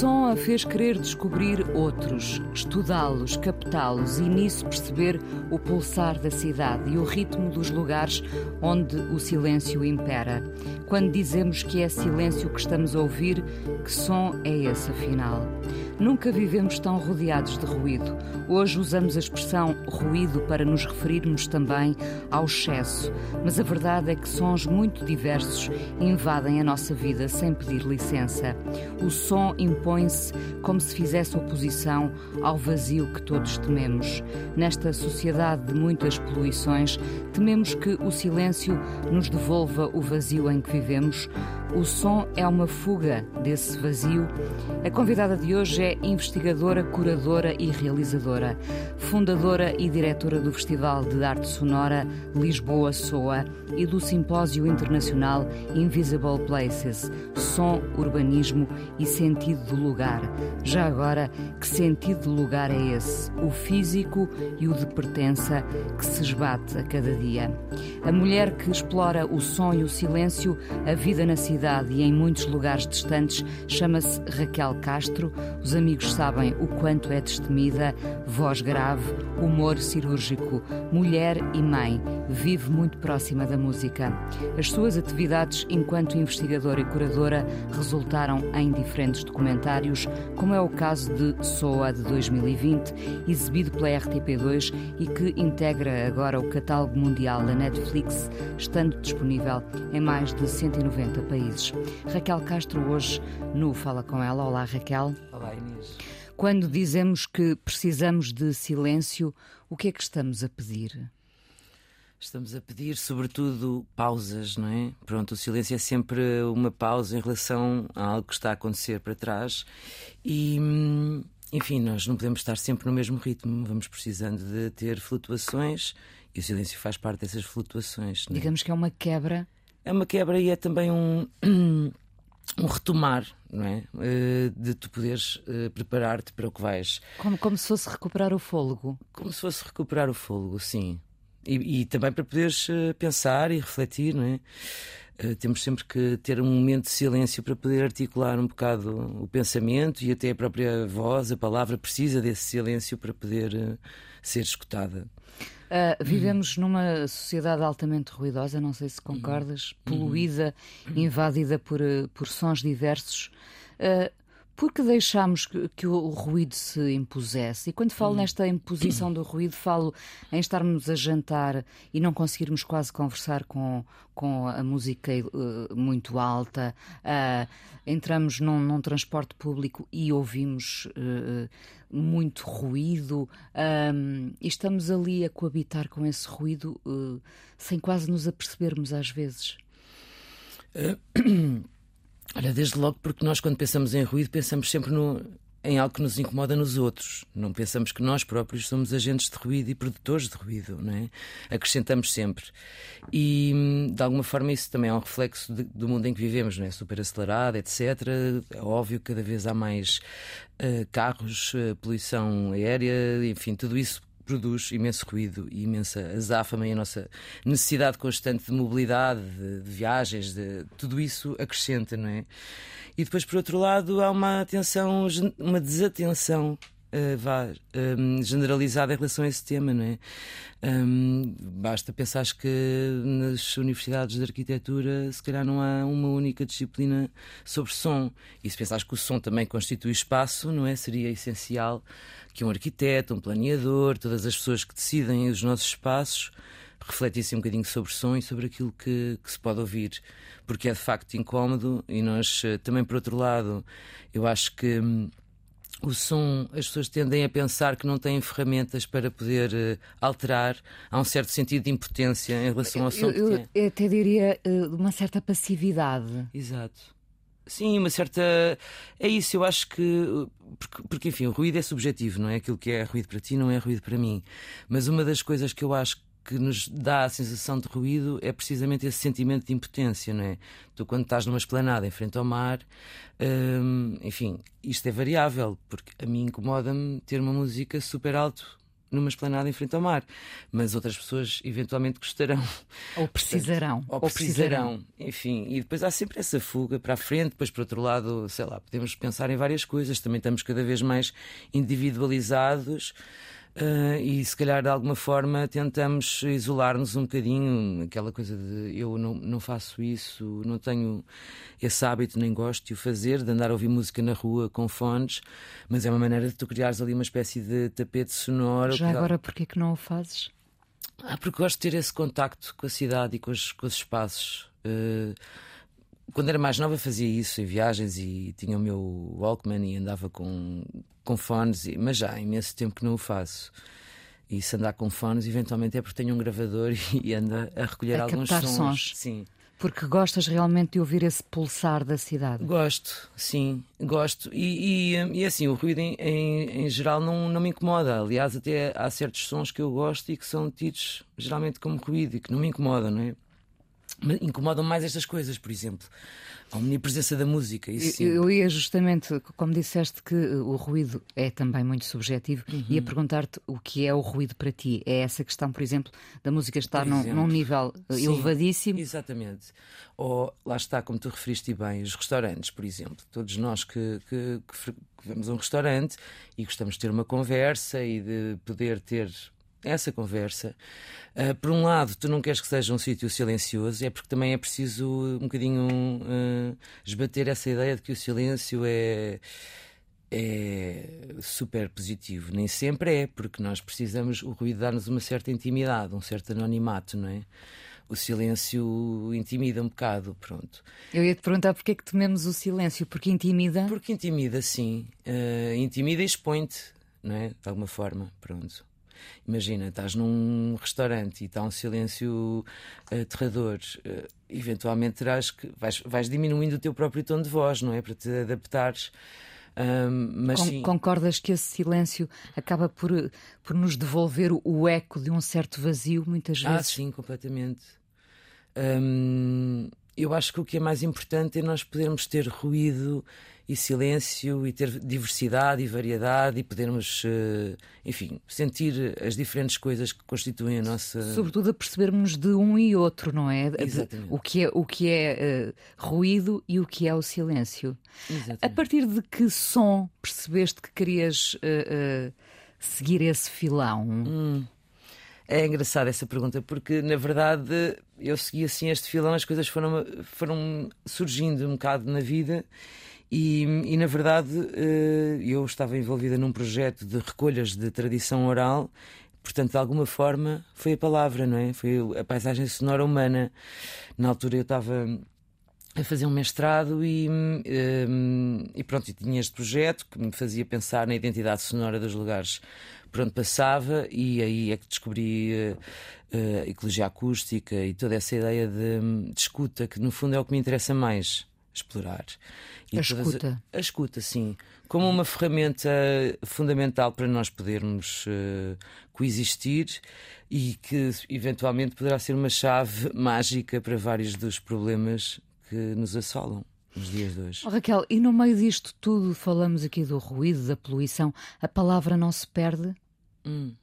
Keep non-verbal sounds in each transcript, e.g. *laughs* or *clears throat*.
Som a fez querer descobrir outros, estudá-los, captá-los e nisso perceber o pulsar da cidade e o ritmo dos lugares onde o silêncio impera? Quando dizemos que é silêncio que estamos a ouvir, que som é esse afinal? Nunca vivemos tão rodeados de ruído. Hoje usamos a expressão ruído para nos referirmos também ao excesso, mas a verdade é que sons muito diversos invadem a nossa vida sem pedir licença. O som impõe-se como se fizesse oposição ao vazio que todos tememos. Nesta sociedade de muitas poluições, tememos que o silêncio nos devolva o vazio em que vivemos. O som é uma fuga desse vazio. A convidada de hoje é investigadora, curadora e realizadora, fundadora e diretora do Festival de Arte Sonora Lisboa Soa e do Simpósio Internacional Invisible Places Som, Urbanismo e Sentido do Lugar. Já agora, que sentido de lugar é esse? O físico e o de pertença que se esbate a cada dia. A mulher que explora o som e o silêncio, a vida na cidade e em muitos lugares distantes, chama-se Raquel Castro. Os amigos sabem o quanto é destemida, voz grave, humor cirúrgico, mulher e mãe. Vive muito próxima da música. As suas atividades enquanto investigadora e curadora resultaram em diferentes documentários, como é o caso de Soa de 2020, exibido pela RTP2 e que integra agora o catálogo mundial da Netflix, estando disponível em mais de 190 países. Raquel Castro hoje no Fala com ela. Olá, Raquel. Olá, Inês. Quando dizemos que precisamos de silêncio, o que é que estamos a pedir? Estamos a pedir, sobretudo, pausas, não é? Pronto, o silêncio é sempre uma pausa em relação a algo que está a acontecer para trás e, enfim, nós não podemos estar sempre no mesmo ritmo, vamos precisando de ter flutuações e o silêncio faz parte dessas flutuações. É? Digamos que é uma quebra. É uma quebra e é também um. *clears throat* um retomar, não é? De tu poderes preparar-te para o que vais. Como, como se fosse recuperar o fôlego. Como se fosse recuperar o fôlego, sim. E, e, também para poderes uh, pensar e refletir, não é? Temos sempre que ter um momento de silêncio para poder articular um bocado o pensamento e até a própria voz, a palavra precisa desse silêncio para poder ser escutada. Uh, vivemos uhum. numa sociedade altamente ruidosa, não sei se concordas, uhum. poluída, uhum. invadida por, por sons diversos. Uh, porque deixámos que, que, o ruído se impusesse. E quando falo nesta imposição do ruído, falo em estarmos a jantar e não conseguirmos quase conversar com, com a música uh, muito alta, uh, entramos num, num, transporte público e ouvimos uh, muito ruído e estamos ali a coabitar com esse ruído sem quase nos apercebermos às vezes. *clears throat* Olha, desde logo porque nós quando pensamos em ruído pensamos sempre no, em algo que nos incomoda nos outros. Não pensamos que nós próprios somos agentes de ruído e produtores de ruído, não é? Acrescentamos sempre. E de alguma forma isso também é um reflexo de, do mundo em que vivemos, não é? Super acelerado, etc. É óbvio que cada vez há mais uh, carros, uh, poluição aérea, enfim, tudo isso produz imenso ruído e imensa azáfama e a nossa necessidade constante de mobilidade, de, de viagens, de, tudo isso acrescenta, não é? E depois, por outro lado, há uma atenção, uma desatenção Uh, vá, um, generalizada em relação a esse tema, não é? Um, basta pensar que nas universidades de arquitetura se calhar não há uma única disciplina sobre som. E se pensares que o som também constitui espaço, não é? Seria essencial que um arquiteto, um planeador, todas as pessoas que decidem os nossos espaços refletissem um bocadinho sobre som e sobre aquilo que, que, se pode ouvir, porque é de facto incómodo e nós eh, também, por outro lado, eu acho que hum, o som, as pessoas tendem a pensar que não têm ferramentas para poder uh, alterar. Há um certo sentido de impotência em relação ao som eu, eu, eu até diria uh, uma certa passividade. Exato. Sim, uma certa. É isso, eu acho que. Porque, porque, enfim, o ruído é subjetivo, não é? Aquilo que é ruído para ti não é ruído para mim. Mas uma das coisas que eu acho que nos dá a sensação de ruído é precisamente esse sentimento de impotência, não é? Tu, quando estás numa esplanada em frente ao mar, hum, enfim, isto é variável, porque a mim incomoda-me ter uma música super alto numa esplanada em frente ao mar, mas outras pessoas eventualmente gostarão. Ou precisarão. Ou precisarão. Enfim, e depois há sempre essa fuga para a frente, depois por outro lado, sei lá, podemos pensar em várias coisas, também estamos cada vez mais individualizados. Uh, e se calhar de alguma forma tentamos isolar-nos um bocadinho, aquela coisa de eu não, não faço isso, não tenho esse hábito, nem gosto de o fazer, de andar a ouvir música na rua com fones, mas é uma maneira de tu criares ali uma espécie de tapete sonoro. Já agora, porquê que não o fazes? Ah, porque gosto de ter esse contacto com a cidade e com os, com os espaços. Uh, quando era mais nova fazia isso em viagens e tinha o meu Walkman e andava com, com fones, mas já há imenso tempo que não o faço. E se andar com fones, eventualmente é porque tenho um gravador *laughs* e anda a recolher a alguns sons. sons. Sim. Porque gostas realmente de ouvir esse pulsar da cidade? Gosto, sim, gosto. E, e, e assim, o ruído em, em, em, geral não, não me incomoda. Aliás, até há certos sons que eu gosto e que são tidos geralmente como ruído e que não me incomodam, não é? Incomodam mais estas coisas, por exemplo. A omnipresença da música. Isso eu, eu ia justamente, como disseste que o ruído é também muito subjetivo, uhum. ia perguntar-te o que é o ruído para ti. É essa questão, por exemplo, da música estar num, num, nível Sim, elevadíssimo. Exatamente. Ou lá está, como tu referiste bem, os restaurantes, por exemplo. Todos nós que, que, que, que vamos a um restaurante e gostamos de ter uma conversa e de poder ter essa conversa. Uh, por um lado, tu não queres que seja um sítio silencioso, é porque também é preciso um bocadinho uh, esbater essa ideia de que o silêncio é, é super positivo. Nem sempre é, porque nós precisamos, o ruído dá-nos uma certa intimidade, um certo anonimato, não é? O silêncio intimida um bocado, pronto. Eu ia te perguntar porque é que tememos o silêncio, porque intimida? Porque intimida, sim. Uh, intimida e expõe-te, não é? De alguma forma, pronto. Imagina, estás num restaurante e está um silêncio aterrador. Uh, eventualmente terás que. Vais, vais diminuindo o teu próprio tom de voz, não é? Para te adaptares. Um, mas Con Concordas que esse silêncio acaba por, por nos devolver o eco de um certo vazio, muitas ah, vezes? Ah, sim, completamente. Um, eu acho que o que é mais importante é nós podermos ter ruído e silêncio e ter diversidade e variedade e podermos, uh, enfim, sentir as diferentes coisas que constituem a nossa. Sobretudo a percebermos de um e outro, não é? Exatamente. De, o que é, o que é uh, ruído e o que é o silêncio. Exatamente. A partir de que som percebeste que querias uh, seguir esse filão? Hum. É engraçada essa pergunta, porque na verdade eu segui assim este filão, as coisas foram, foram surgindo um bocado na vida e, e, na verdade eh, eu estava envolvida num projeto de recolhas de tradição oral, portanto, de alguma forma, foi a palavra, não é? Foi a paisagem sonora humana. Na altura eu estava a fazer um mestrado e, eh, e pronto, tinha este projeto que me fazia pensar na identidade sonora dos lugares por onde passava e aí é que descobri uh, uh, ecologia acústica e toda essa ideia de, de escuta, que no fundo é o que me interessa mais explorar. E a escuta. A, a, escuta, sim. Como uma ferramenta fundamental para nós podermos uh, coexistir e que eventualmente poderá ser uma chave mágica para vários dos problemas que nos assolam nos dias de hoje. Oh, Raquel, e no meio disto tudo, falamos aqui do ruído, da poluição, a palavra não se perde? Hum.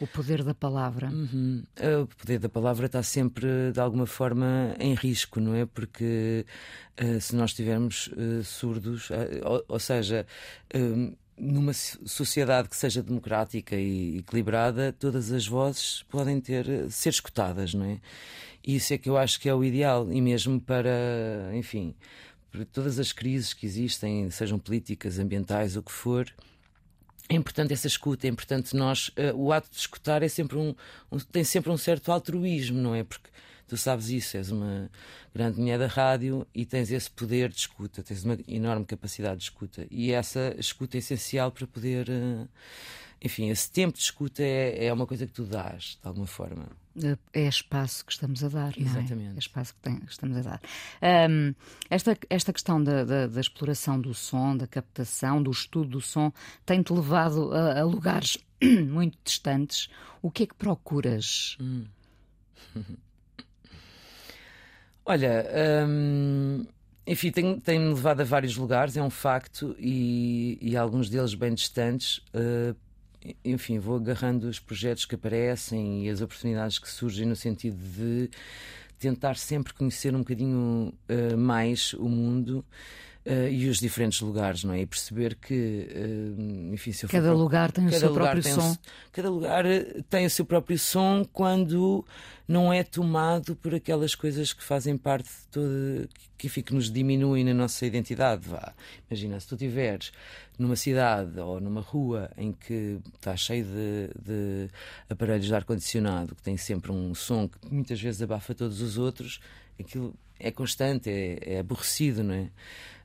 O poder da palavra. Uhum. O poder da palavra está sempre, de alguma forma, em risco, não é? Porque uh, se nós estivermos uh, surdos, uh, ou, ou, seja, numa sociedade que seja democrática e equilibrada, todas as vozes podem ter, ser escutadas, não é? E isso é que eu acho que é o ideal, e mesmo para, enfim, para todas as crises que existem, sejam políticas, ambientais, o que for é importante essa escuta, é importante nós. Uh, o ato de escutar é sempre um, um, tem sempre um certo altruísmo, não é? Porque tu sabes isso, és uma grande mulher da rádio e tens esse poder de escuta, tens uma enorme capacidade de escuta. E essa escuta é essencial para poder. Uh, enfim, esse tempo de escuta é, é uma coisa que tu dás, de alguma forma. É espaço que estamos a dar, Exatamente. não é? É espaço que, tem, que estamos a dar. Um, esta, esta questão da, da, da, exploração do som, da captação, do estudo do som, tem-te levado a, a, lugares *clears throat* muito distantes. O que é que procuras? Hum. *laughs* Olha, hum, enfim, tem-me tem levado a vários lugares, é um facto, e, e alguns deles bem distantes. Uh, enfim, vou agarrando os projetos que aparecem e as oportunidades que surgem no sentido de tentar sempre conhecer um bocadinho uh, mais o mundo. Uh, e os diferentes lugares, não é? E perceber que, uh, enfim, se eu cada for, lugar tem o seu próprio som. cada lugar tem o seu próprio som quando não é tomado por aquelas coisas que fazem parte de toda, que, que, que nos diminuem na nossa identidade. Vá. Imagina, se tu estiveres numa cidade ou numa rua em que está cheio de, de aparelhos de ar-condicionado, que tem sempre um som que muitas vezes abafa todos os outros, aquilo é constante, é, é aborrecido, não é?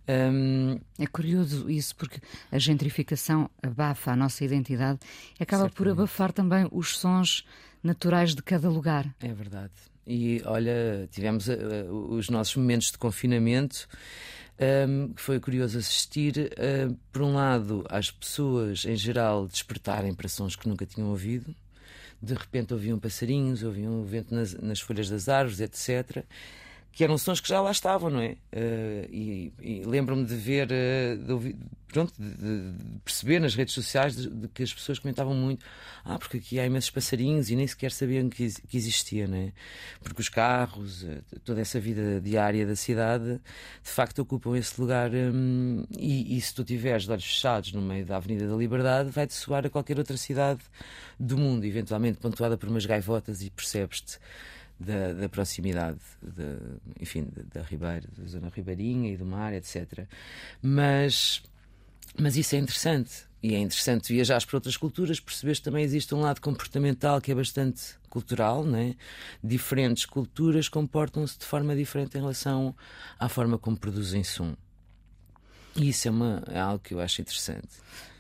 Um... É curioso isso, porque a gentrificação abafa a nossa identidade e acaba Certamente. por abafar também os sons naturais de cada lugar. É verdade. E olha, tivemos uh, os nossos momentos de confinamento. Um, foi curioso assistir, uh, por um lado, às pessoas em geral despertarem para sons que nunca tinham ouvido. De repente ouviam passarinhos, ouviam o vento nas, nas folhas das árvores, etc que eram sons que já lá estavam, não é? Uh, e, e lembro-me de ver, uh, de ouvir, pronto, de, de, perceber nas redes sociais de, de, que as pessoas comentavam muito: ah, porque aqui há imensos passarinhos e nem sequer sabiam que, que existia, não é? Porque os carros, uh, toda essa vida diária da cidade, de facto ocupam esse lugar. Um, e, e, se tu tiveres de olhos fechados no meio da Avenida da Liberdade, vai-te soar a qualquer outra cidade do mundo, eventualmente pontuada por umas gaivotas e percebes-te da, da proximidade, de, enfim, da, Ribeira, da zona ribeirinha e do mar, etc. Mas, mas isso é interessante. E é interessante viajar para outras culturas, perceberes que também existe um lado comportamental que é bastante cultural, né? diferentes culturas comportam-se de forma diferente em relação à forma como produzem som. E isso é, uma, é algo que eu acho interessante.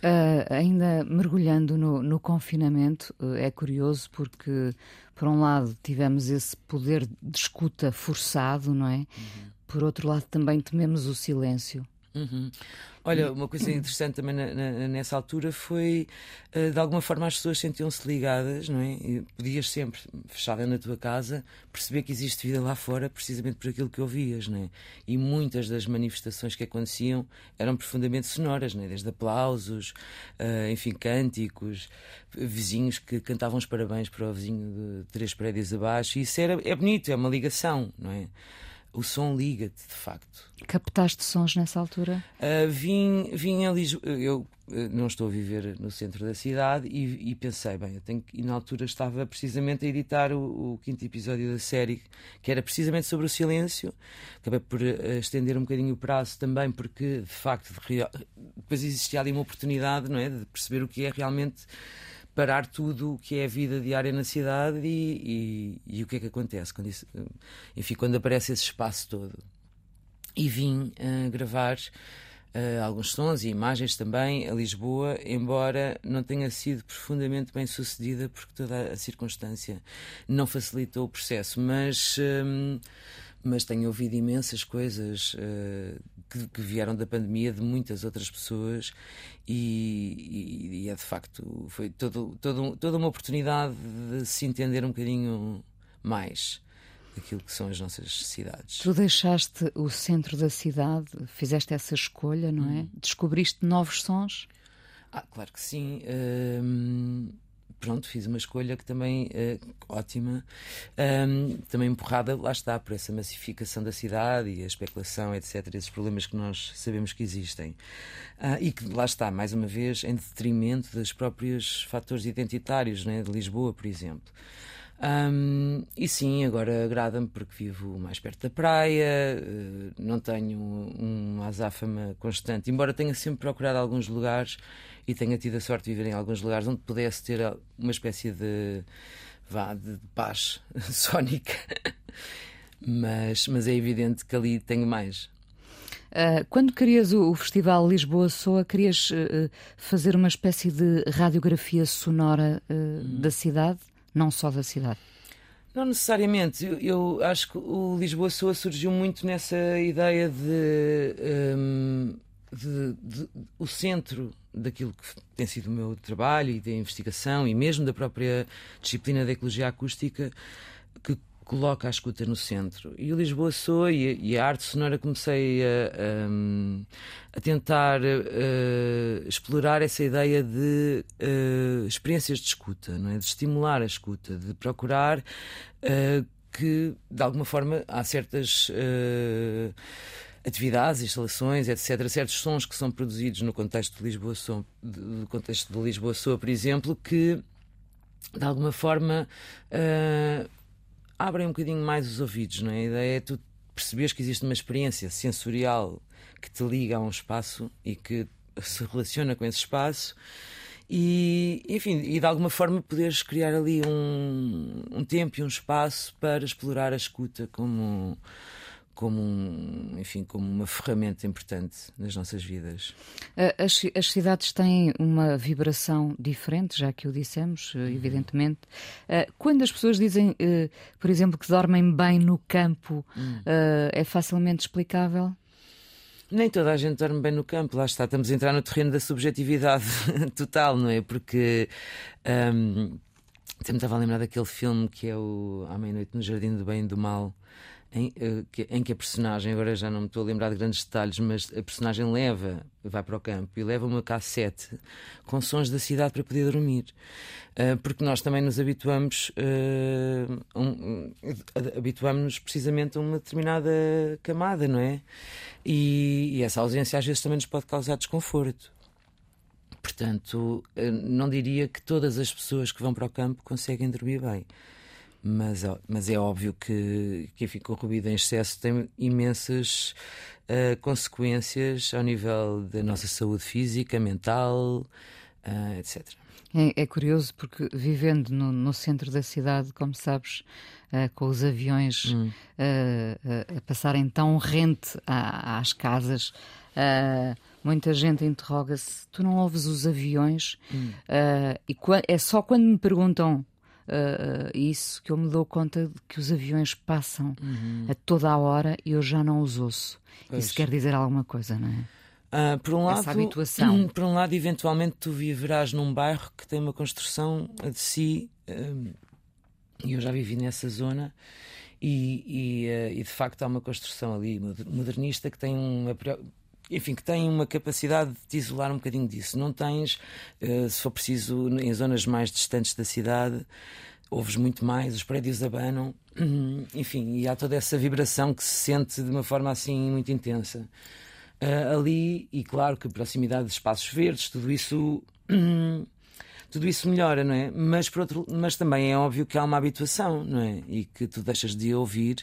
Uh, ainda mergulhando no, no confinamento, uh, é curioso porque, por um lado, tivemos esse poder de escuta forçado, não é? Uhum. Por outro lado, também tememos o silêncio. Uhum. Olha, uma coisa interessante também na, na, nessa altura foi, uh, de alguma forma, as pessoas sentiam-se ligadas, não é? E podias sempre, fechada na tua casa, perceber que existe vida lá fora precisamente por aquilo que ouvias, não é? E muitas das manifestações que aconteciam eram profundamente sonoras, não é? Desde aplausos, uh, enfim, cânticos, vizinhos que cantavam os parabéns para o vizinho de três prédios abaixo. E isso era, é bonito, é uma ligação, não é? O som liga-te, de facto. Captaste sons nessa altura? Uh, vim, vim a Lisboa. Eu uh, não estou a viver no centro da cidade e, e pensei, bem, eu tenho que. E na altura estava precisamente a editar o, o, quinto episódio da série, que era precisamente sobre o silêncio. Acabei por uh, estender um bocadinho o prazo também, porque de facto de, depois existia ali uma oportunidade, não é? De perceber o que é realmente parar tudo o que é a vida diária na cidade e, e, e o que é que acontece quando isso, enfim, quando aparece esse espaço todo. E vim uh, gravar uh, alguns sons e imagens também a Lisboa, embora não tenha sido profundamente bem sucedida porque toda a circunstância não facilitou o processo, mas um, mas tenho ouvido imensas coisas uh, que, que, vieram da pandemia de muitas outras pessoas e, e, e é de facto foi todo, todo, toda uma oportunidade de se entender um bocadinho mais aquilo que são as nossas cidades. Tu deixaste o centro da cidade, fizeste essa escolha, não é? Hum. Descobriste novos sons? Ah, claro que sim. Uh, pronto, fiz uma escolha que também é ótima, um, também empurrada, lá está, por essa massificação da cidade e a especulação, etc., esses problemas que nós sabemos que existem. Uh, e que, lá está, mais uma vez, em detrimento dos próprios fatores identitários né, de Lisboa, por exemplo. Um, e sim, agora agrada-me porque vivo mais perto da praia, uh, não tenho uma azáfama constante, embora tenha sempre procurado alguns lugares e tenha tido a sorte de viver em alguns lugares onde pudesse ter uma espécie de, vá, de paz *laughs* sónica. mas, mas é evidente que ali tenho mais. Uh, quando querias o, o Festival Lisboa Soa, querias uh, fazer uma espécie de radiografia sonora uh, hum. da cidade, não só da cidade? Não necessariamente. Eu, eu, acho que o Lisboa Soa surgiu muito nessa ideia de, um, de, de, o centro daquilo que tem sido o meu trabalho e da investigação e mesmo da própria disciplina da ecologia acústica que coloca a escuta no centro. E o Lisboa Soa e, e a arte sonora comecei a, a, a tentar uh, explorar essa ideia de uh, experiências de escuta, não é? de estimular a escuta, de procurar uh, que, de alguma forma, há certas atividades, instalações, etc., certos sons que são produzidos no contexto de Lisboa Soa, no contexto de Lisboa Soa, por exemplo, que de alguma forma uh, abrem um bocadinho mais os ouvidos, não é? A ideia é tu perceberes que existe uma experiência sensorial que te liga a um espaço e que se relaciona com esse espaço e, enfim, e de alguma forma poderes criar ali um, um tempo e um espaço para explorar a escuta como como um, enfim, como uma ferramenta importante nas nossas vidas. As, as, cidades têm uma vibração diferente, já que o dissemos, eh, uhum. evidentemente. Eh, quando as pessoas dizem, eh, por exemplo, que dormem bem no campo, uhum. é facilmente explicável? Nem toda a gente dorme bem no campo, lá está, estamos a entrar no terreno da subjetividade *laughs* total, não é? Porque um, sempre estava a lembrar daquele filme que é o À Meia-Noite no Jardim do Bem e do Mal, em, eh, em, que a personagem, agora já não me estou a lembrar de grandes detalhes, mas a personagem leva, vai para o campo e leva uma cassete com sons da cidade para poder dormir. Uh, porque nós também nos habituamos, uh, um, habituamos precisamente a uma determinada camada, não é? E, e essa ausência às vezes também nos pode causar desconforto. Portanto, não diria que todas as pessoas que vão para o campo conseguem dormir bem mas, mas é óbvio que, que enfim, ruído em excesso tem imensas uh, consequências ao nível da nossa saúde física, mental, uh, etc. É, é, curioso porque vivendo no, no, centro da cidade, como sabes, uh, com os aviões hum. a passarem tão rente a, às casas, muita gente interroga-se: tu não ouves os aviões? Hum. e é só quando me perguntam uh, isso que eu me dou conta de que os aviões passam uhum. a toda a hora e eu já não os ouço. Pois. Isso quer dizer alguma coisa, não é? Uh, por um lado, Essa habituação. *clears throat* por um lado, eventualmente tu viverás num bairro que tem uma construção de si, e eu já vivi nessa zona, e, e, e, de facto há uma construção ali modernista que tem uma enfim, que tem uma capacidade de te isolar um bocadinho disso. Não tens, uh, se for preciso, em zonas mais distantes da cidade, ouves muito mais, os prédios abanam, *clears throat* enfim, e há toda essa vibração que se sente de uma forma assim muito intensa. Uh, ali, e claro que proximidade de espaços verdes, tudo isso *clears throat* tudo isso melhora, não é? Mas, por outro, mas também é óbvio que há uma habituação, não é? E que tu deixas de ouvir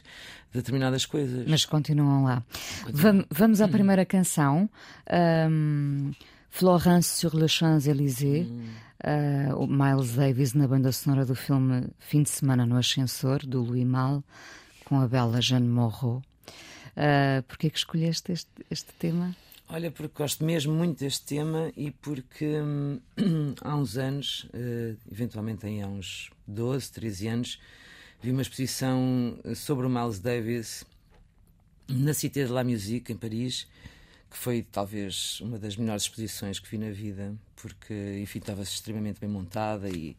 determinadas coisas. Mas continuam lá. Continuam. Vamos à hum. primeira canção. Um, Florence sur les Champs-Élysées. Hum. Uh, o Miles Davis na banda sonora do filme Fim de Semana no Ascensor, do Louis Mal, com a bela Jeanne Moreau. Uh, Porquê que escolheste este, este tema? Olha, porque gosto mesmo muito deste tema e porque hum, *clears throat* há uns anos, uh, eventualmente há uns 12, 13 anos, vi uma exposição eh, sobre o Miles Davis na Cité de la Musique, em Paris, que foi talvez uma das melhores exposições que vi na vida, porque enfim, estava extremamente bem montada e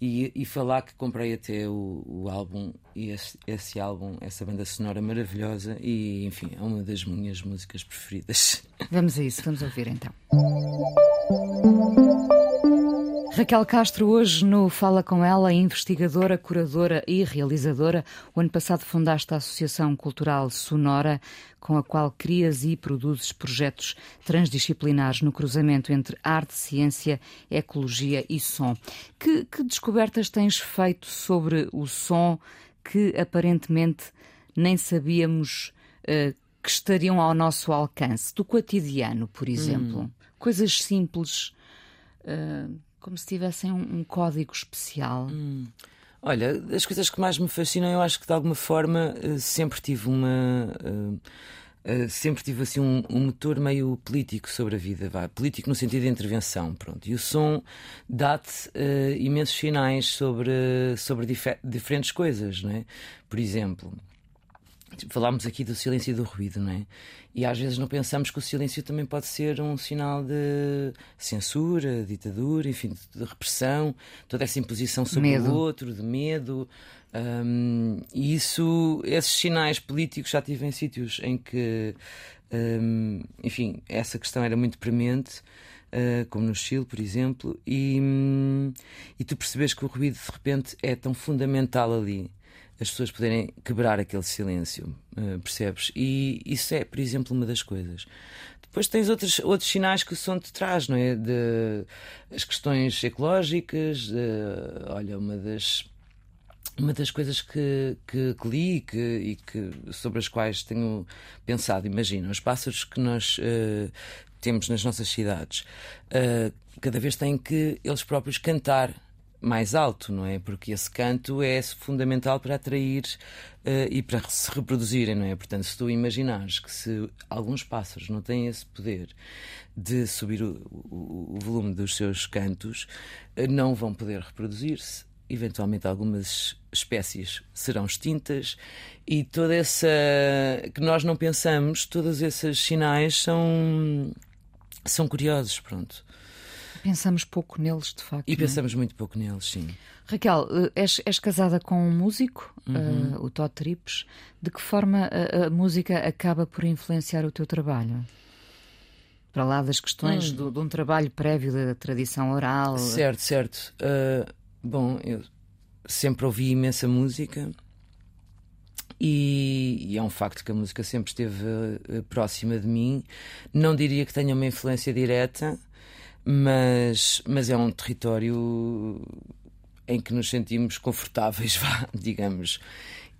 e, e falar que comprei até o, o álbum e esse, esse, álbum, essa banda sonora maravilhosa e enfim, é uma das minhas músicas preferidas. Vamos a isso, vamos ouvir então. Raquel Castro, hoje no Fala Com Ela, investigadora, curadora e realizadora. O ano passado fundaste a Associação Cultural Sonora, com a qual crias e produzes projetos transdisciplinares no cruzamento entre arte, ciência, ecologia e som. Que, que descobertas tens feito sobre o som que aparentemente nem sabíamos uh, que estariam ao nosso alcance? Do cotidiano, por exemplo. Hum. Coisas simples. Uh, como se tivessem um, um código especial. Hum. Olha, as coisas que mais me fascinam, eu acho que de alguma forma eh, sempre tive uma. Uh, sempre tive assim um, um, motor meio político sobre a vida, vá, político no sentido de intervenção, pronto. E o som dá-te uh, imensos sinais sobre, sobre diferentes coisas, não é? Por exemplo, falámos aqui do silêncio e do ruído, não é? E às vezes não pensamos que o silêncio também pode ser um sinal de censura, ditadura, enfim, de repressão, toda essa imposição sobre medo. o outro, de medo. Um, e isso, esses sinais políticos já tive em sítios em que, um, enfim, essa questão era muito premente. Uh, como no Chile, por exemplo, e, um, e tu percebes que o ruído de repente é tão fundamental ali, as pessoas poderem quebrar aquele silêncio, uh, percebes? E isso é, por exemplo, uma das coisas. Depois tens outros, outros sinais que o som te traz, não é? De, as questões ecológicas, de, olha, uma das uma das coisas que, que, que li que, e que, sobre as quais tenho pensado, imagina, os pássaros que nós uh, temos nas nossas cidades, uh, cada vez têm que eles próprios cantar mais alto, não é? Porque esse canto é fundamental para atrair uh, e para se reproduzirem, não é? Portanto, se tu imaginares que se alguns pássaros não têm esse poder de subir o, o, o volume dos seus cantos, uh, não vão poder reproduzir-se eventualmente algumas espécies serão extintas e toda essa que nós não pensamos, todos esses sinais são são curiosos, pronto. Pensamos pouco neles, de facto. E é? pensamos muito pouco neles, sim. Raquel, eh, és, és casada com um músico, uhum. uh, o Todd Trips. De que forma a, a, música acaba por influenciar o teu trabalho? Para lá das questões hum. do, de um trabalho prévio da tradição oral. Certo, certo. Uh, Bom, eu sempre ouvi imensa música e, e, é um facto que a música sempre esteve uh, próxima de mim. Não diria que tenha uma influência direta, mas, mas é um território em que nos sentimos confortáveis, *laughs* vá, digamos.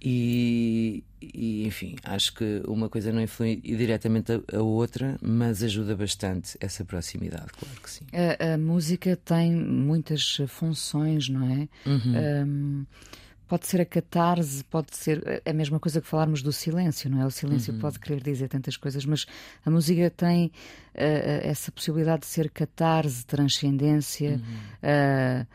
E, e, enfim, acho que uma coisa não influi diretamente a, a, outra, mas ajuda bastante essa proximidade, claro que sim. A, a música tem muitas funções, não é? Uhum. Um, pode ser a catarse, pode ser a mesma coisa que falarmos do silêncio, não é? O silêncio uhum. pode querer dizer tantas coisas, mas a música tem uh, essa possibilidade de ser catarse, transcendência. Uhum. Uh,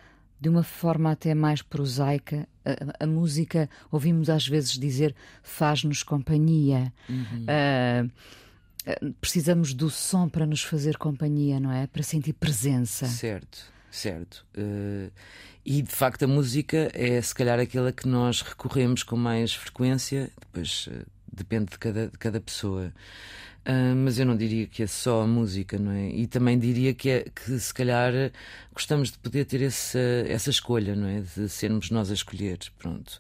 de uma forma até mais prosaica, a, a música, ouvimos às vezes dizer, faz-nos companhia. Uhum. Uh, precisamos do som para nos fazer companhia, não é? Para sentir presença. Certo, certo. Uh, e de facto a música é se calhar aquela que nós recorremos com mais frequência, depois uh, depende de cada, de cada pessoa. Uh, mas eu não diria que é só a música, não é? E também diria que, é, que se calhar gostamos de poder ter essa, essa escolha, não é? De sermos nós a escolher, pronto.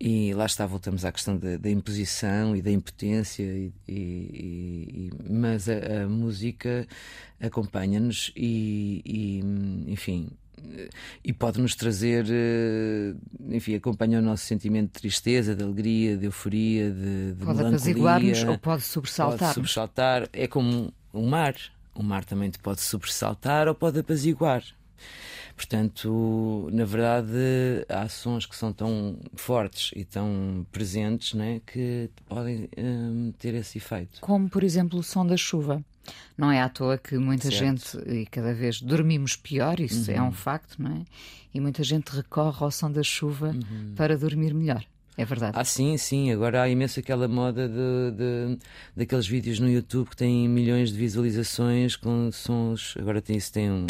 E lá está, voltamos à questão da, da imposição e da impotência, e, e, e mas a, a música acompanha-nos e, e, enfim, e pode nos trazer, eh, enfim, acompanha o nosso sentimento de tristeza, de alegria, de euforia, de, de pode apaziguar-nos ou pode sobressaltar. Pode sobressaltar. É como um mar. O mar também te pode sobressaltar ou pode apaziguar. Portanto, na verdade, há sons que são tão fortes e tão presentes né, que podem um, ter esse efeito. Como, por exemplo, o som da chuva. Não é à toa que muita certo. gente, e cada vez dormimos pior, isso uhum. é um facto, não é? E muita gente recorre ao som da chuva uhum. para dormir melhor. É verdade. Ah, sim, sim. Agora há imenso aquela moda de, de, daqueles vídeos no YouTube que têm milhões de visualizações com sons. Agora tem isso, tem um,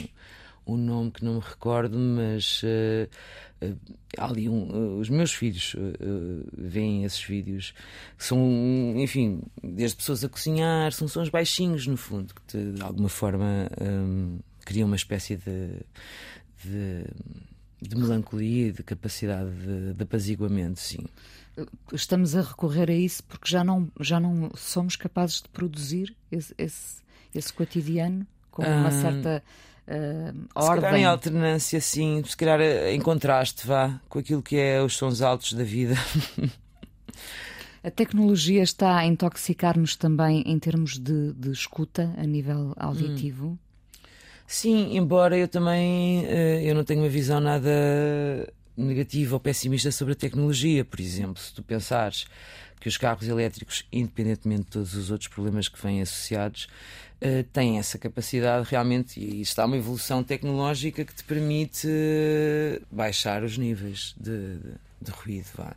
um nome que não me recordo, mas uh, uh, ali um, uh, os meus filhos veem esses vídeos que são, enfim, desde pessoas a cozinhar, são sons baixinhos no fundo, que de, de alguma forma um, criam uma espécie de, de, de melancolia, de capacidade de, de apaziguamento, sim. Estamos a recorrer a isso porque já não, já não somos capazes de produzir esse, esse, esse cotidiano com uma ah, certa uh, ordem. Se calhar em alternância, sim, se calhar em contraste, vá, com aquilo que é os sons altos da vida. *laughs* A tecnologia está a intoxicar-nos também em termos de, de, escuta a nível auditivo? Hum. Sim, embora eu também uh, eu não tenho uma visão nada negativo ou pessimista sobre a tecnologia. Por exemplo, se tu pensares que os carros elétricos, independentemente de todos os outros problemas que vêm associados, uh, têm essa capacidade realmente, e está uma evolução tecnológica que te permite uh, baixar os níveis de, de, de ruído. Vá.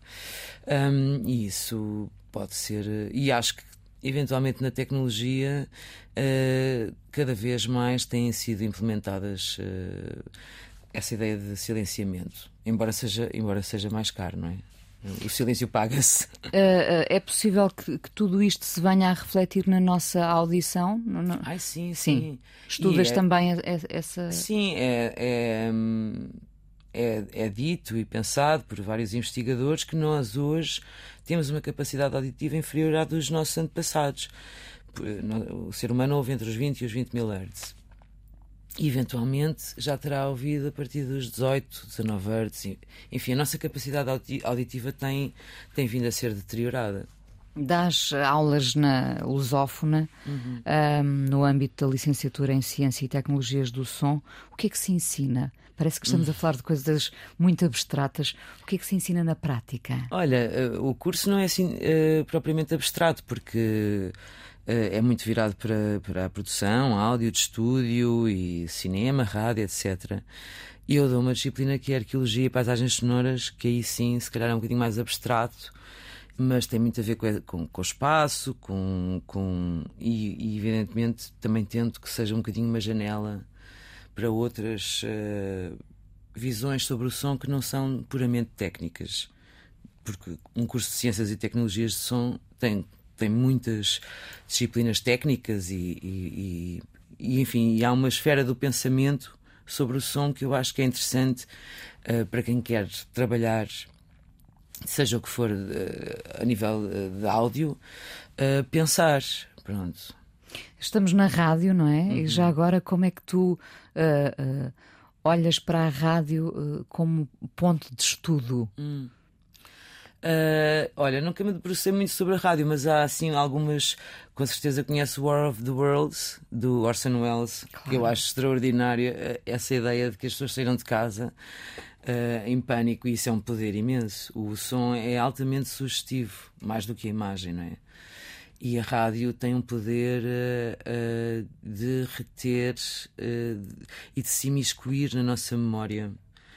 Um, e isso pode ser. E acho que eventualmente na tecnologia uh, cada vez mais têm sido implementadas uh, essa ideia de silenciamento, embora seja, embora seja mais caro, não é? O silêncio paga-se. Uh, é possível que, que, tudo isto se venha a refletir na nossa audição? No, Ai, sim, sim. sim. Estudas é, também essa. Sim, é, é, é, é dito e pensado por vários investigadores que nós hoje temos uma capacidade auditiva inferior à dos nossos antepassados. O ser humano ouve entre os 20 e os 20 mil Hz. Eventualmente já terá ouvido a partir dos 18, 19 Hz. Enfim, a nossa capacidade auditiva tem, tem vindo a ser deteriorada. Das aulas na lusófona, uhum. um, no âmbito da licenciatura em Ciência e Tecnologias do Som, o que é que se ensina? Parece que estamos a falar de coisas muito abstratas. O que é que se ensina na prática? Olha, eh, o curso não é assim uh, propriamente abstrato, porque é muito virado para, para a produção, áudio de estúdio e cinema, rádio, etc. E eu dou uma disciplina que é arqueologia e paisagens sonoras, que aí sim, se calhar é um bocadinho mais abstrato, mas tem muito a ver com, com, com o espaço, com, com e, e, evidentemente também tento que seja um bocadinho uma janela para outras uh, visões sobre o som que não são puramente técnicas. Porque um curso de Ciências e Tecnologias de Som tem, tem muitas disciplinas técnicas e, e, e, e enfim, e há uma esfera do pensamento sobre o som que eu acho que é interessante uh, para quem quer trabalhar, seja o que for uh, a nível de áudio, pensar. Pronto. Estamos na rádio, não é? Uhum. E já agora, como é que tu uh, uh, olhas para a rádio uh, como ponto de estudo? Hum. olha, nunca me debrucei muito sobre a rádio, mas há assim algumas. Com certeza conheço War of the Worlds, do Orson Welles, claro. que eu acho extraordinária essa ideia de que as pessoas saíram de casa em pânico, e isso é um poder imenso. O som é altamente sugestivo, mais do que a imagem, não é? E a rádio tem um poder uh, uh, de reter uh, e de se imiscuir na nossa memória.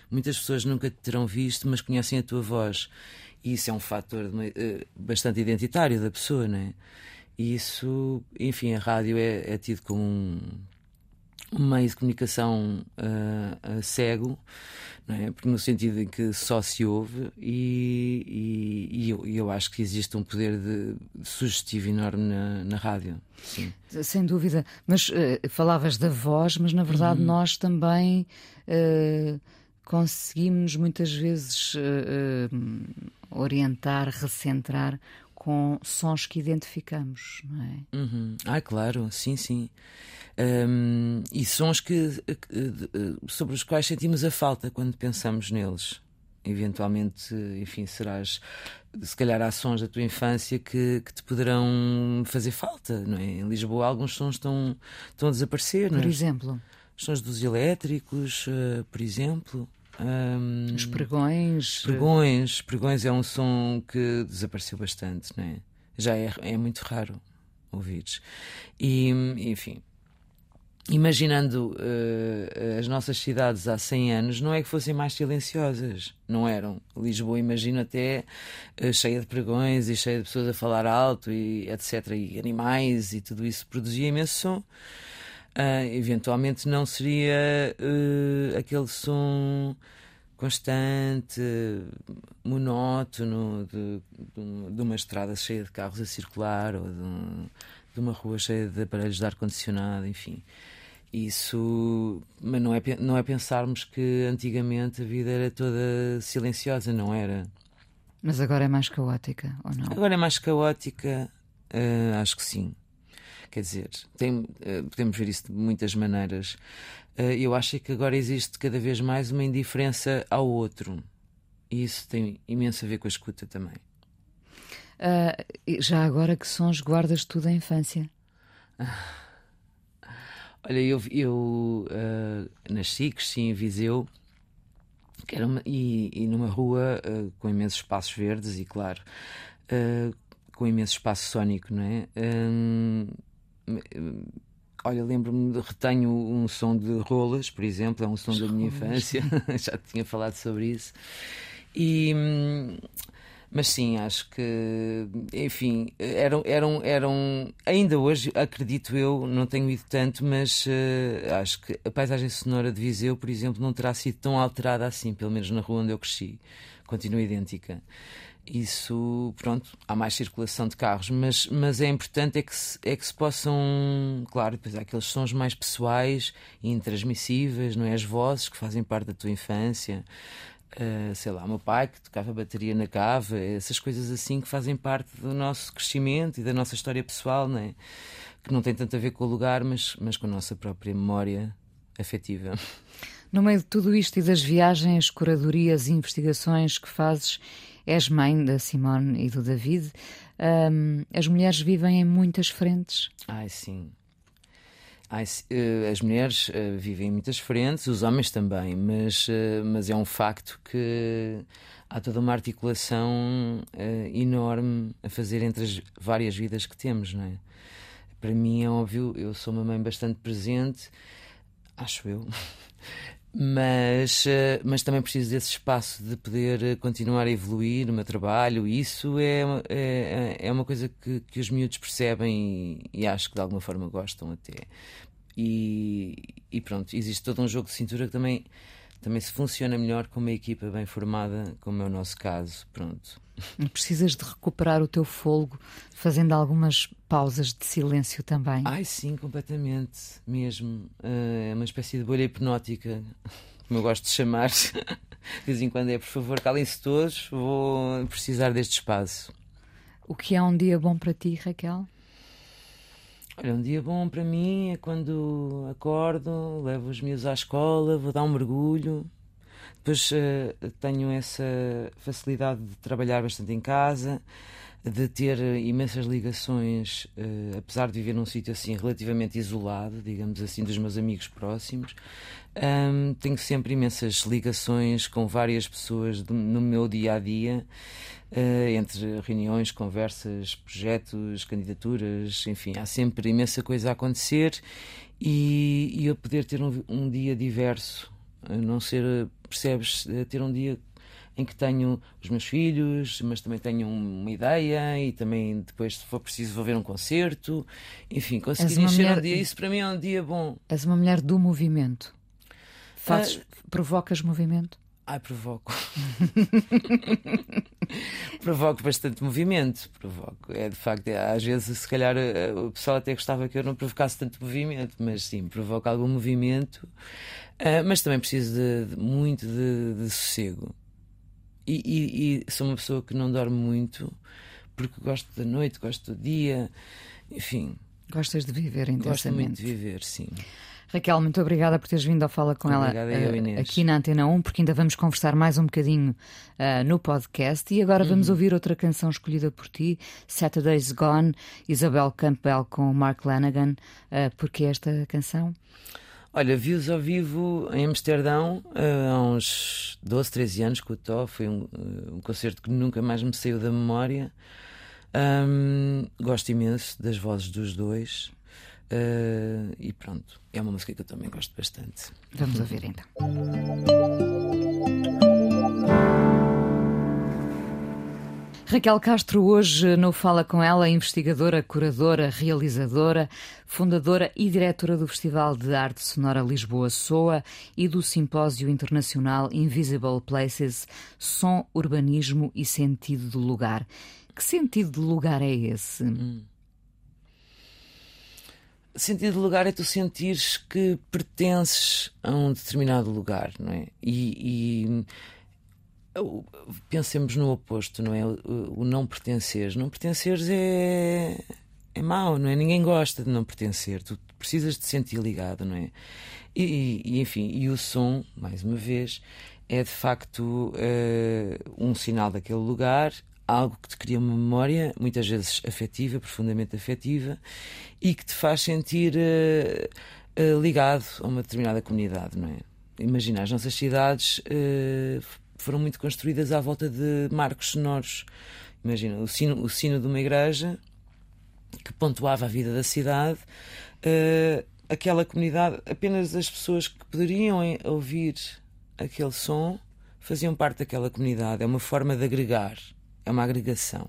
Muitas pessoas nunca te terão visto, mas conhecem a tua voz. E isso é um fator bastante identitário da pessoa, não é? E isso, enfim, a rádio é, é tido como um, um meio de comunicação cego é? Porque no sentido em que só se ouve e, e, e eu, eu, acho que existe um poder de, de sugestivo enorme na, na rádio. Sim. Sem dúvida. Mas uh, falavas da voz, mas na verdade uhum. nós também uh, conseguimos muitas vezes uh, orientar, recentrar com sons que identificamos, não é? Uhum. Ah, claro, sim, sim. Um, e sons que, sobre os quais sentimos a falta quando pensamos neles. Eventualmente, enfim, serás. Se calhar há sons da tua infância que, que te poderão fazer falta, não é? Em Lisboa, alguns sons estão, estão a desaparecer, Por é? exemplo? Os sons dos elétricos, uh, por exemplo. Um, os pregões. Pregões. Pregões é um som que desapareceu bastante, não é? Já é, é muito raro ouvir. E, enfim, imaginando uh, as nossas cidades há 100 anos, não é que fossem mais silenciosas, não eram. Lisboa, imagino até uh, cheia de pregões e cheia de pessoas a falar alto e etc. E animais e tudo isso produzia imenso som. Uh, eventualmente não seria aquele som constante, monótono de, de, de, uma estrada cheia de carros a circular ou de, um, de uma rua cheia de aparelhos de ar-condicionado, enfim. Isso, mas não é, não é pensarmos que antigamente a vida era toda silenciosa, não era. Mas agora é mais caótica, ou não? Agora é mais caótica, uh, acho que sim. Quer dizer, tem, uh, podemos ver isso de muitas maneiras. Uh, eu acho que agora existe cada vez mais uma indiferença ao outro. E isso tem imenso a ver com a escuta também. já agora que sons guardas tu da infância? *laughs* Olha, eu, eu uh, nasci, cresci em Viseu, Que era uma, e, e, numa rua uh, com imensos espaços verdes e, claro, uh, com imenso espaço sónico, não é? Um, olha, lembro-me, retenho um som de rolas, por exemplo, é um som As da minha infância, *laughs* já tinha falado sobre isso. E. Um, mas sim, acho que, enfim, eram, eram, eram. Ainda hoje, acredito eu, não tenho ido tanto, mas uh, acho que a paisagem sonora de Viseu, por exemplo, não terá sido tão alterada assim, pelo menos na rua onde eu cresci. Continua idêntica. Isso, pronto, há mais circulação de carros, mas, mas é importante é que, se, é que se possam, claro, depois há aqueles sons mais pessoais e intransmissíveis, não é? As vozes que fazem parte da tua infância. Uh, sei lá, meu pai que tocava bateria na cava, essas coisas assim que fazem parte do nosso crescimento e da nossa história pessoal, né? que não tem tanto a ver com o lugar, mas, mas com a nossa própria memória afetiva. No meio de tudo isto e das viagens, curadorias e investigações que fazes, és mãe da Simone e do David. Um, as mulheres vivem em muitas frentes. Ai, sim. Eh, as mulheres eh, vivem em muitas frentes, os homens também, mas, eh, mas é um facto que há toda uma articulação enorme a fazer entre as várias vidas que temos, não é? Para mim é óbvio, eu sou uma mãe bastante presente, acho eu, *laughs* mas, mas também preciso desse espaço de poder continuar a evoluir no meu trabalho. E isso é, é, é uma coisa que, que os miúdos percebem e, e acho que de alguma forma gostam até. E, e pronto, existe todo um jogo de cintura que também também se funciona melhor com uma equipa bem formada, como é o nosso caso. Pronto. Precisas de recuperar o teu fôlego fazendo algumas pausas de silêncio também. Ai, sim, completamente, mesmo. Uh, é uma espécie de bolha hipnótica, como eu gosto de chamar. *laughs* de vez em quando é, por favor, calem-se todos, vou precisar deste espaço. O que é um dia bom para ti, Raquel? Olha, um dia bom para mim é quando acordo, levo os meus à escola, vou dar um mergulho. Depois uh, tenho essa facilidade de trabalhar bastante em casa, de ter imensas ligações, uh, apesar de viver num sítio assim relativamente isolado, digamos assim, dos meus amigos próximos. Um, tenho sempre imensas ligações com várias pessoas no meu dia a dia. Uh, entre reuniões, conversas, projetos, candidaturas, enfim, há sempre imensa coisa a acontecer e, e eu poder ter um, um dia diverso, não ser, percebes, ter um dia em que tenho os meus filhos, mas também tenho uma ideia e também depois, se for preciso, vou ver um concerto. Enfim, conseguir encher mulher... um dia, isso para mim é um dia bom. És uma mulher do movimento. Fazes, uh... Provocas movimento? Ai, provoco. *laughs* provoco bastante movimento. Provoco. É de facto, é, às vezes, se calhar, eh, o pessoal até gostava que eu não provocasse tanto movimento, mas sim, provoco algum movimento. Uh, mas também preciso de, de muito de, de sossego. E, e, e, sou uma pessoa que não dorme muito porque gosto da noite, gosto do dia, enfim. Gostas de viver intensamente? Gosto muito de viver, sim. Raquel, muito obrigada por teres vindo ao Fala com obrigada ela eu, uh, aqui na Antena 1, porque ainda vamos conversar mais um bocadinho uh, no podcast. E agora uhum. vamos ouvir outra canção escolhida por ti, Saturday's Gone, Isabel Campbell com Mark Lanagan. Uh, porquê esta canção? Olha, vi-os ao vivo em Amsterdão uh, há uns 12, 13 anos com o Tó. Foi um, um, concerto que nunca mais me saiu da memória. Um, gosto imenso das vozes dos dois. Uh, e pronto, é uma música que eu também gosto bastante. Vamos ouvir então. Raquel Castro, hoje no Fala Com Ela, investigadora, curadora, realizadora, fundadora e diretora do Festival de Arte Sonora Lisboa Soa e do Simpósio Internacional Invisible Places Som, Urbanismo e Sentido do Lugar. Que sentido de lugar é esse? Hum. Sentido de lugar é tu sentires que pertences a um determinado lugar, não é? E, e pensemos no oposto, não é? O, o, não pertenceres. Não pertenceres é, é mau, não é? Ninguém gosta de não pertencer. Tu precisas de sentir ligado, não é? E, e enfim, e o som, mais uma vez, é de facto uh, um sinal daquele lugar, algo que te cria uma memória, muitas vezes afetiva, profundamente afetiva, e que te faz sentir uh, uh, ligado a uma determinada comunidade, não é? imagina, as nossas cidades uh, foram muito construídas à volta de marcos sonoros. Imagina, o sino, o sino de uma igreja que pontuava a vida da cidade, aquela comunidade, apenas as pessoas que poderiam ouvir aquele som faziam parte daquela comunidade. É uma forma de agregar, é uma agregação.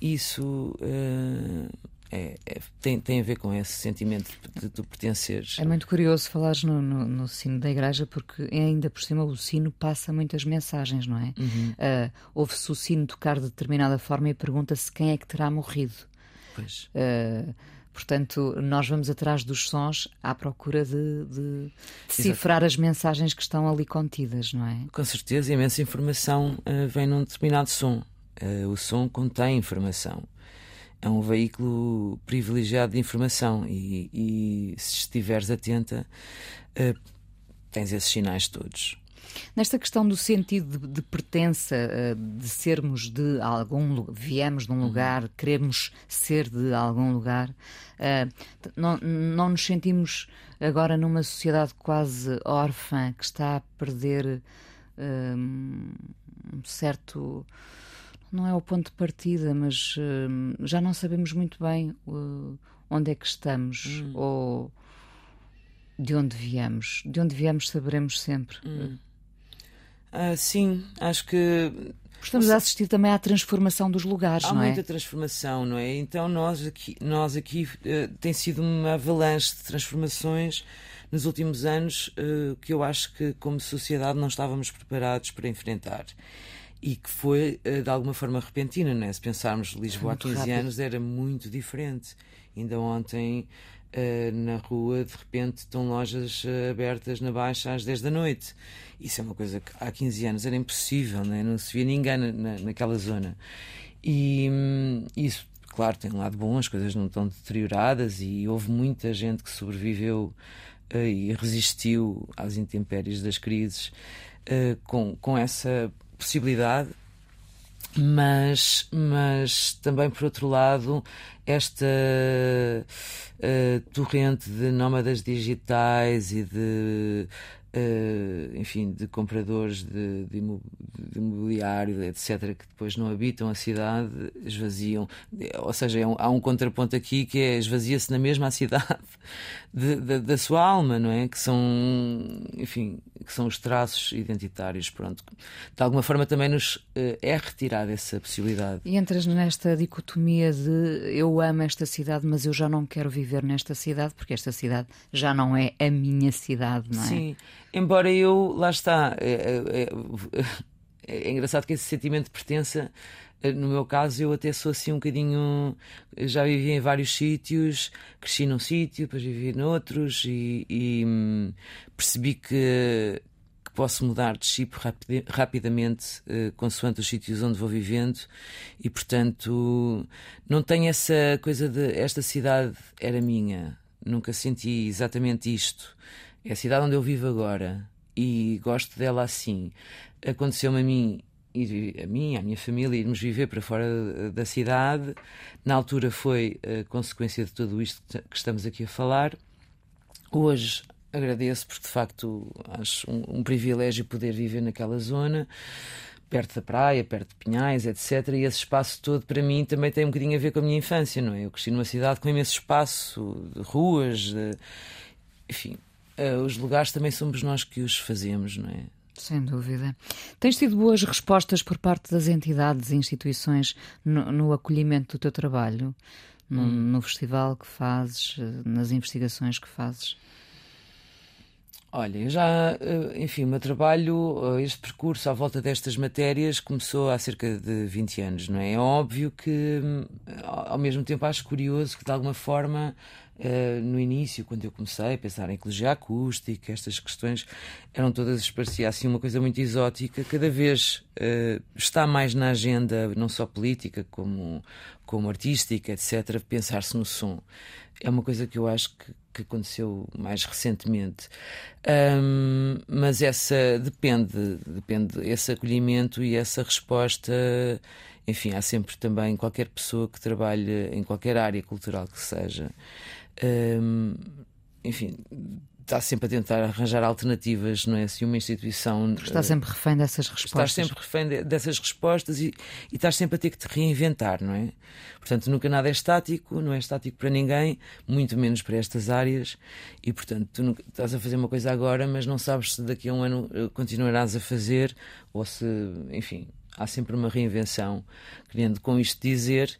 Isso uh, é, é, tem, tem a ver com esse sentimento de tu pertenceres. É muito curioso falares no, no, no, sino da igreja, porque ainda por cima o sino passa muitas mensagens, não é? Uhum. Uh, Ouve-se o sino tocar de determinada forma e pergunta-se quem é que terá morrido. Pois. Uh, Portanto, nós vamos atrás dos sons à procura de, de decifrar as mensagens que estão ali contidas, não é? Com certeza, imensa informação uh, vem num determinado som. Uh, o som contém informação é um veículo privilegiado de informação e, e se estiveres atenta, uh, tens esses sinais todos. Nesta questão do sentido de, de pertença, uh, de sermos de algum viemos de um lugar, uhum. queremos ser de algum lugar, uh, não, não nos sentimos agora numa sociedade quase órfã que está a perder um certo não é o ponto de partida, mas uh, já não sabemos muito bem uh, onde é que estamos hum. ou de onde viemos. De onde viemos saberemos sempre. Hum. Uh, sim, acho que. Estamos a assistir também à transformação dos lugares, Há não é? Há muita transformação, não é? Então nós aqui, nós aqui eh, tem sido uma avalanche de transformações nos últimos anos que eu acho que como sociedade não estávamos preparados para enfrentar e que foi eh, de alguma forma repentina, né? se pensarmos Lisboa há 15 rápido. anos era muito diferente. Ainda ontem Uh, na rua, de repente estão lojas uh, abertas na Baixa às 10 da noite. Isso é uma coisa que há 15 anos era impossível, né? não se via ninguém na, naquela zona. E hum, isso, claro, tem um lado bom, as coisas não estão deterioradas e houve muita gente que sobreviveu uh, e resistiu às intempéries das crises com, com essa possibilidade, mas, mas também, por outro lado, esta uh, torrente de nómadas digitais e de Uh, enfim, de compradores de, de, imobiliário, etc., que depois não habitam a cidade, esvaziam. Ou seja, é um, há um contraponto aqui que é esvazia-se na mesma cidade de, de, da sua alma, não é? Que são, enfim, que são os traços identitários. Pronto. De alguma forma também nos uh, é retirada essa possibilidade. E entras nesta dicotomia de eu amo esta cidade, mas eu já não quero viver nesta cidade, porque esta cidade já não é a minha cidade, não é? Sim. Embora eu, lá está, é, é, é, é engraçado que esse sentimento de pertença eh, no meu caso, eu até sou assim um bocadinho. Já vivi em vários sítios, cresci num sítio, depois vivi noutros e, e hum, percebi que, posso mudar de chip rapid, rapidamente uh, consoante os sítios onde vou vivendo e, portanto, não tenho essa coisa de esta cidade era minha. Nunca senti exatamente isto. É a cidade onde eu vivo agora e gosto dela assim. Aconteceu-me a mim a mim, minha família, irmos viver para fora da cidade. Na altura foi consequência de tudo isto que estamos aqui a falar. Hoje agradeço porque de facto acho um, um privilégio poder viver naquela zona perto da praia, perto de Pinhais, etc. E esse espaço todo, para mim, também tem um bocadinho a ver com a minha infância, não é? Eu cresci numa cidade com imenso espaço, de ruas, de... enfim, uh, os lugares também somos nós que os fazemos, não é? Sem dúvida. Tens tido boas respostas por parte das entidades e instituições no, no acolhimento do teu trabalho, no, hum. no, festival que fazes, eh, nas investigações que fazes? Olha, já, eh, enfim, o meu trabalho, este percurso à volta destas matérias começou há cerca de 20 anos, não é? É óbvio que, hum, ao mesmo tempo, acho curioso que, de alguma forma, Uh, no início, quando eu comecei a pensar em ecologia acústica, estas questões eram todas, parecia assim uma coisa muito exótica. Cada vez está mais na agenda, não só política, como, como artística, etc., pensar-se no som. É uma coisa que eu acho que, que aconteceu mais recentemente. Um, mas essa depende, depende, esse acolhimento e essa resposta enfim, há sempre também qualquer pessoa que trabalhe em qualquer área cultural que seja, enfim, está sempre a tentar arranjar alternativas, não é? Se uma instituição. Está sempre refém dessas respostas. Estás sempre refém dessas respostas e, e estás sempre a ter que te reinventar, não é? Portanto, nunca nada é estático, não é estático para ninguém, muito menos para estas áreas. E, portanto, tu nunca, estás a fazer uma coisa agora, mas não sabes se daqui a um ano eh, continuarás a fazer ou se, enfim, há sempre uma reinvenção. Querendo com isto dizer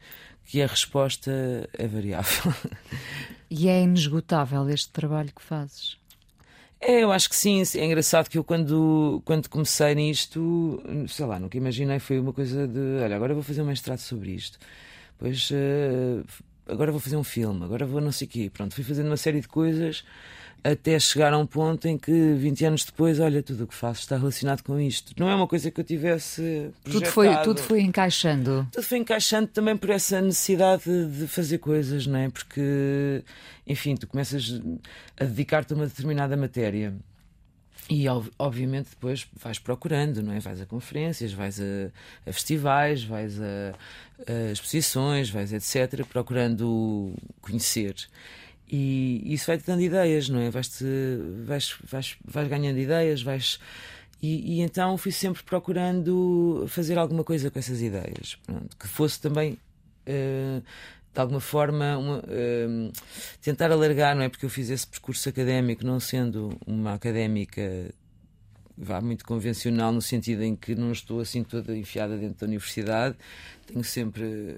que a resposta é variável. *laughs* E é inesgotável este trabalho que fazes? É, eu acho que sim. É engraçado que eu, quando, quando comecei nisto, sei lá, nunca imaginei. Foi uma coisa de: olha, agora vou fazer um mestrado sobre isto. Depois, uh, agora vou fazer um filme. Agora vou não sei o quê. Pronto, fui fazendo uma série de coisas até chegar a um ponto em que 20 anos depois, olha, tudo o que faço está relacionado com isto. Não é uma coisa que eu tivesse tudo foi Tudo foi encaixando. Tudo foi encaixando também por essa necessidade de fazer coisas, não é? Porque, enfim, tu começas a dedicar-te a uma determinada matéria. E obviamente depois vais procurando, não é? Vais a conferências, vais a, a festivais, vais a, a, exposições, vais etc., procurando conhecer. E isso vai-te dando ideias, não é? Vais, vais, vais, vais ganhando ideias, vais. E, e, então fui sempre procurando fazer alguma coisa com essas ideias. Pronto, que fosse também. Uh, de alguma forma uma, uh, tentar alargar, não é? Porque eu fiz esse percurso académico, não sendo uma académica vá muito convencional, no sentido em que não estou assim toda enfiada dentro da universidade, tenho sempre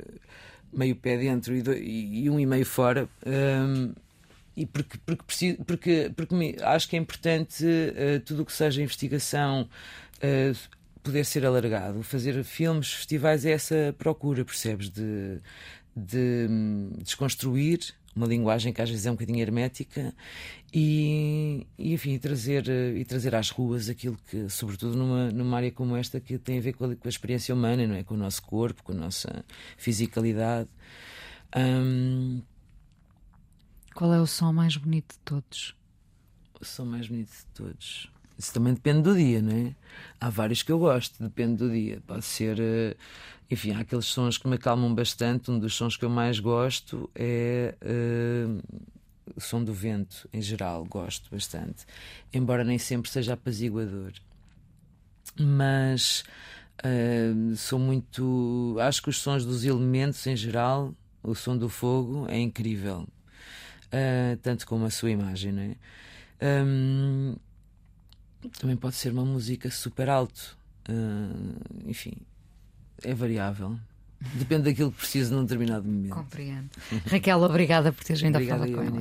meio pé dentro e, do, e, e um e meio fora. Um, e porque, porque, preciso, porque, porque me, acho que é importante uh, tudo o que seja investigação uh, poder ser alargado. Fazer filmes, festivais é essa procura, percebes? De, de um, desconstruir uma linguagem que às vezes é um bocadinho hermética e, e enfim, trazer, e trazer às ruas aquilo que, sobretudo numa, numa área como esta, que tem a ver com a, com a experiência humana, não é? com o nosso corpo, com a nossa fisicalidade. Um... Qual é o som mais bonito de todos? O som mais bonito de todos. Isso também depende do dia, não é? Há vários que eu gosto, depende do dia. Pode ser. Eh, enfim, há aqueles sons que me acalmam bastante. Um dos sons que eu mais gosto é. Uh, o som do vento, em geral, gosto bastante. Embora nem sempre seja apaziguador. Mas. Uh, sou muito. Acho que os sons dos elementos, em geral, o som do fogo é incrível. Uh, tanto como a sua imagem, não é? Um, também pode ser uma música super alto. Uh, enfim, é variável. Depende daquilo que preciso num determinado momento. Compreendo. Raquel, obrigada por teres vindo a falar com ela.